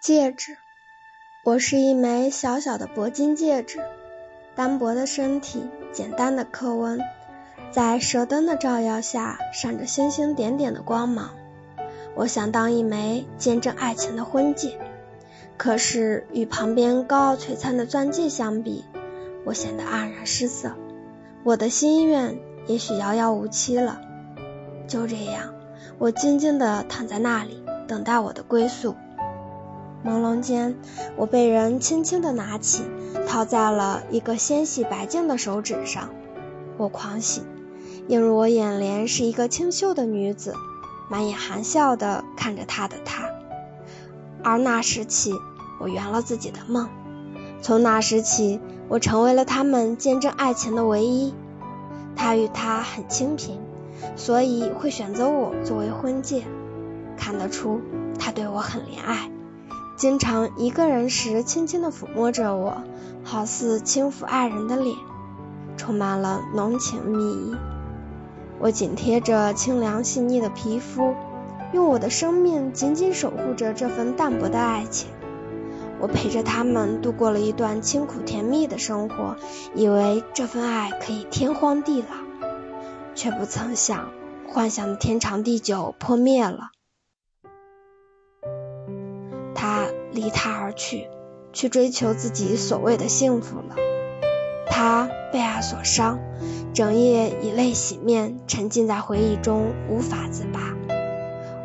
戒指，我是一枚小小的铂金戒指，单薄的身体，简单的刻纹，在射灯的照耀下闪着星星点点的光芒。我想当一枚见证爱情的婚戒，可是与旁边高傲璀璨的钻戒相比，我显得黯然失色。我的心愿也许遥遥无期了。就这样，我静静地躺在那里，等待我的归宿。朦胧间，我被人轻轻地拿起，套在了一个纤细白净的手指上。我狂喜，映入我眼帘是一个清秀的女子，满眼含笑地看着他的他。而那时起，我圆了自己的梦。从那时起，我成为了他们见证爱情的唯一。他与她很清贫，所以会选择我作为婚戒。看得出，他对我很怜爱。经常一个人时，轻轻地抚摸着我，好似轻抚爱人的脸，充满了浓情蜜意。我紧贴着清凉细腻的皮肤，用我的生命紧紧守护着这份淡薄的爱情。我陪着他们度过了一段清苦甜蜜的生活，以为这份爱可以天荒地老，却不曾想，幻想的天长地久破灭了。离他而去，去追求自己所谓的幸福了。他被爱所伤，整夜以泪洗面，沉浸在回忆中无法自拔。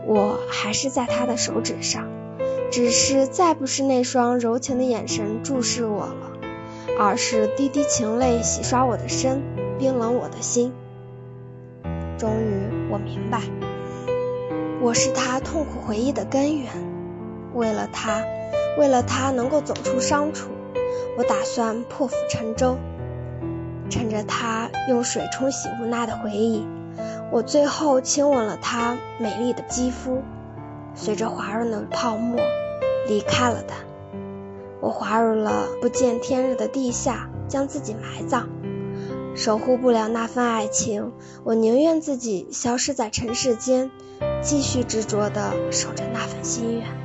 我还是在他的手指上，只是再不是那双柔情的眼神注视我了，而是滴滴情泪洗刷我的身，冰冷我的心。终于，我明白，我是他痛苦回忆的根源。为了他，为了他能够走出伤处，我打算破釜沉舟。趁着他用水冲洗无奈的回忆，我最后亲吻了他美丽的肌肤，随着滑润的泡沫离开了他。我滑入了不见天日的地下，将自己埋葬。守护不了那份爱情，我宁愿自己消失在尘世间，继续执着地守着那份心愿。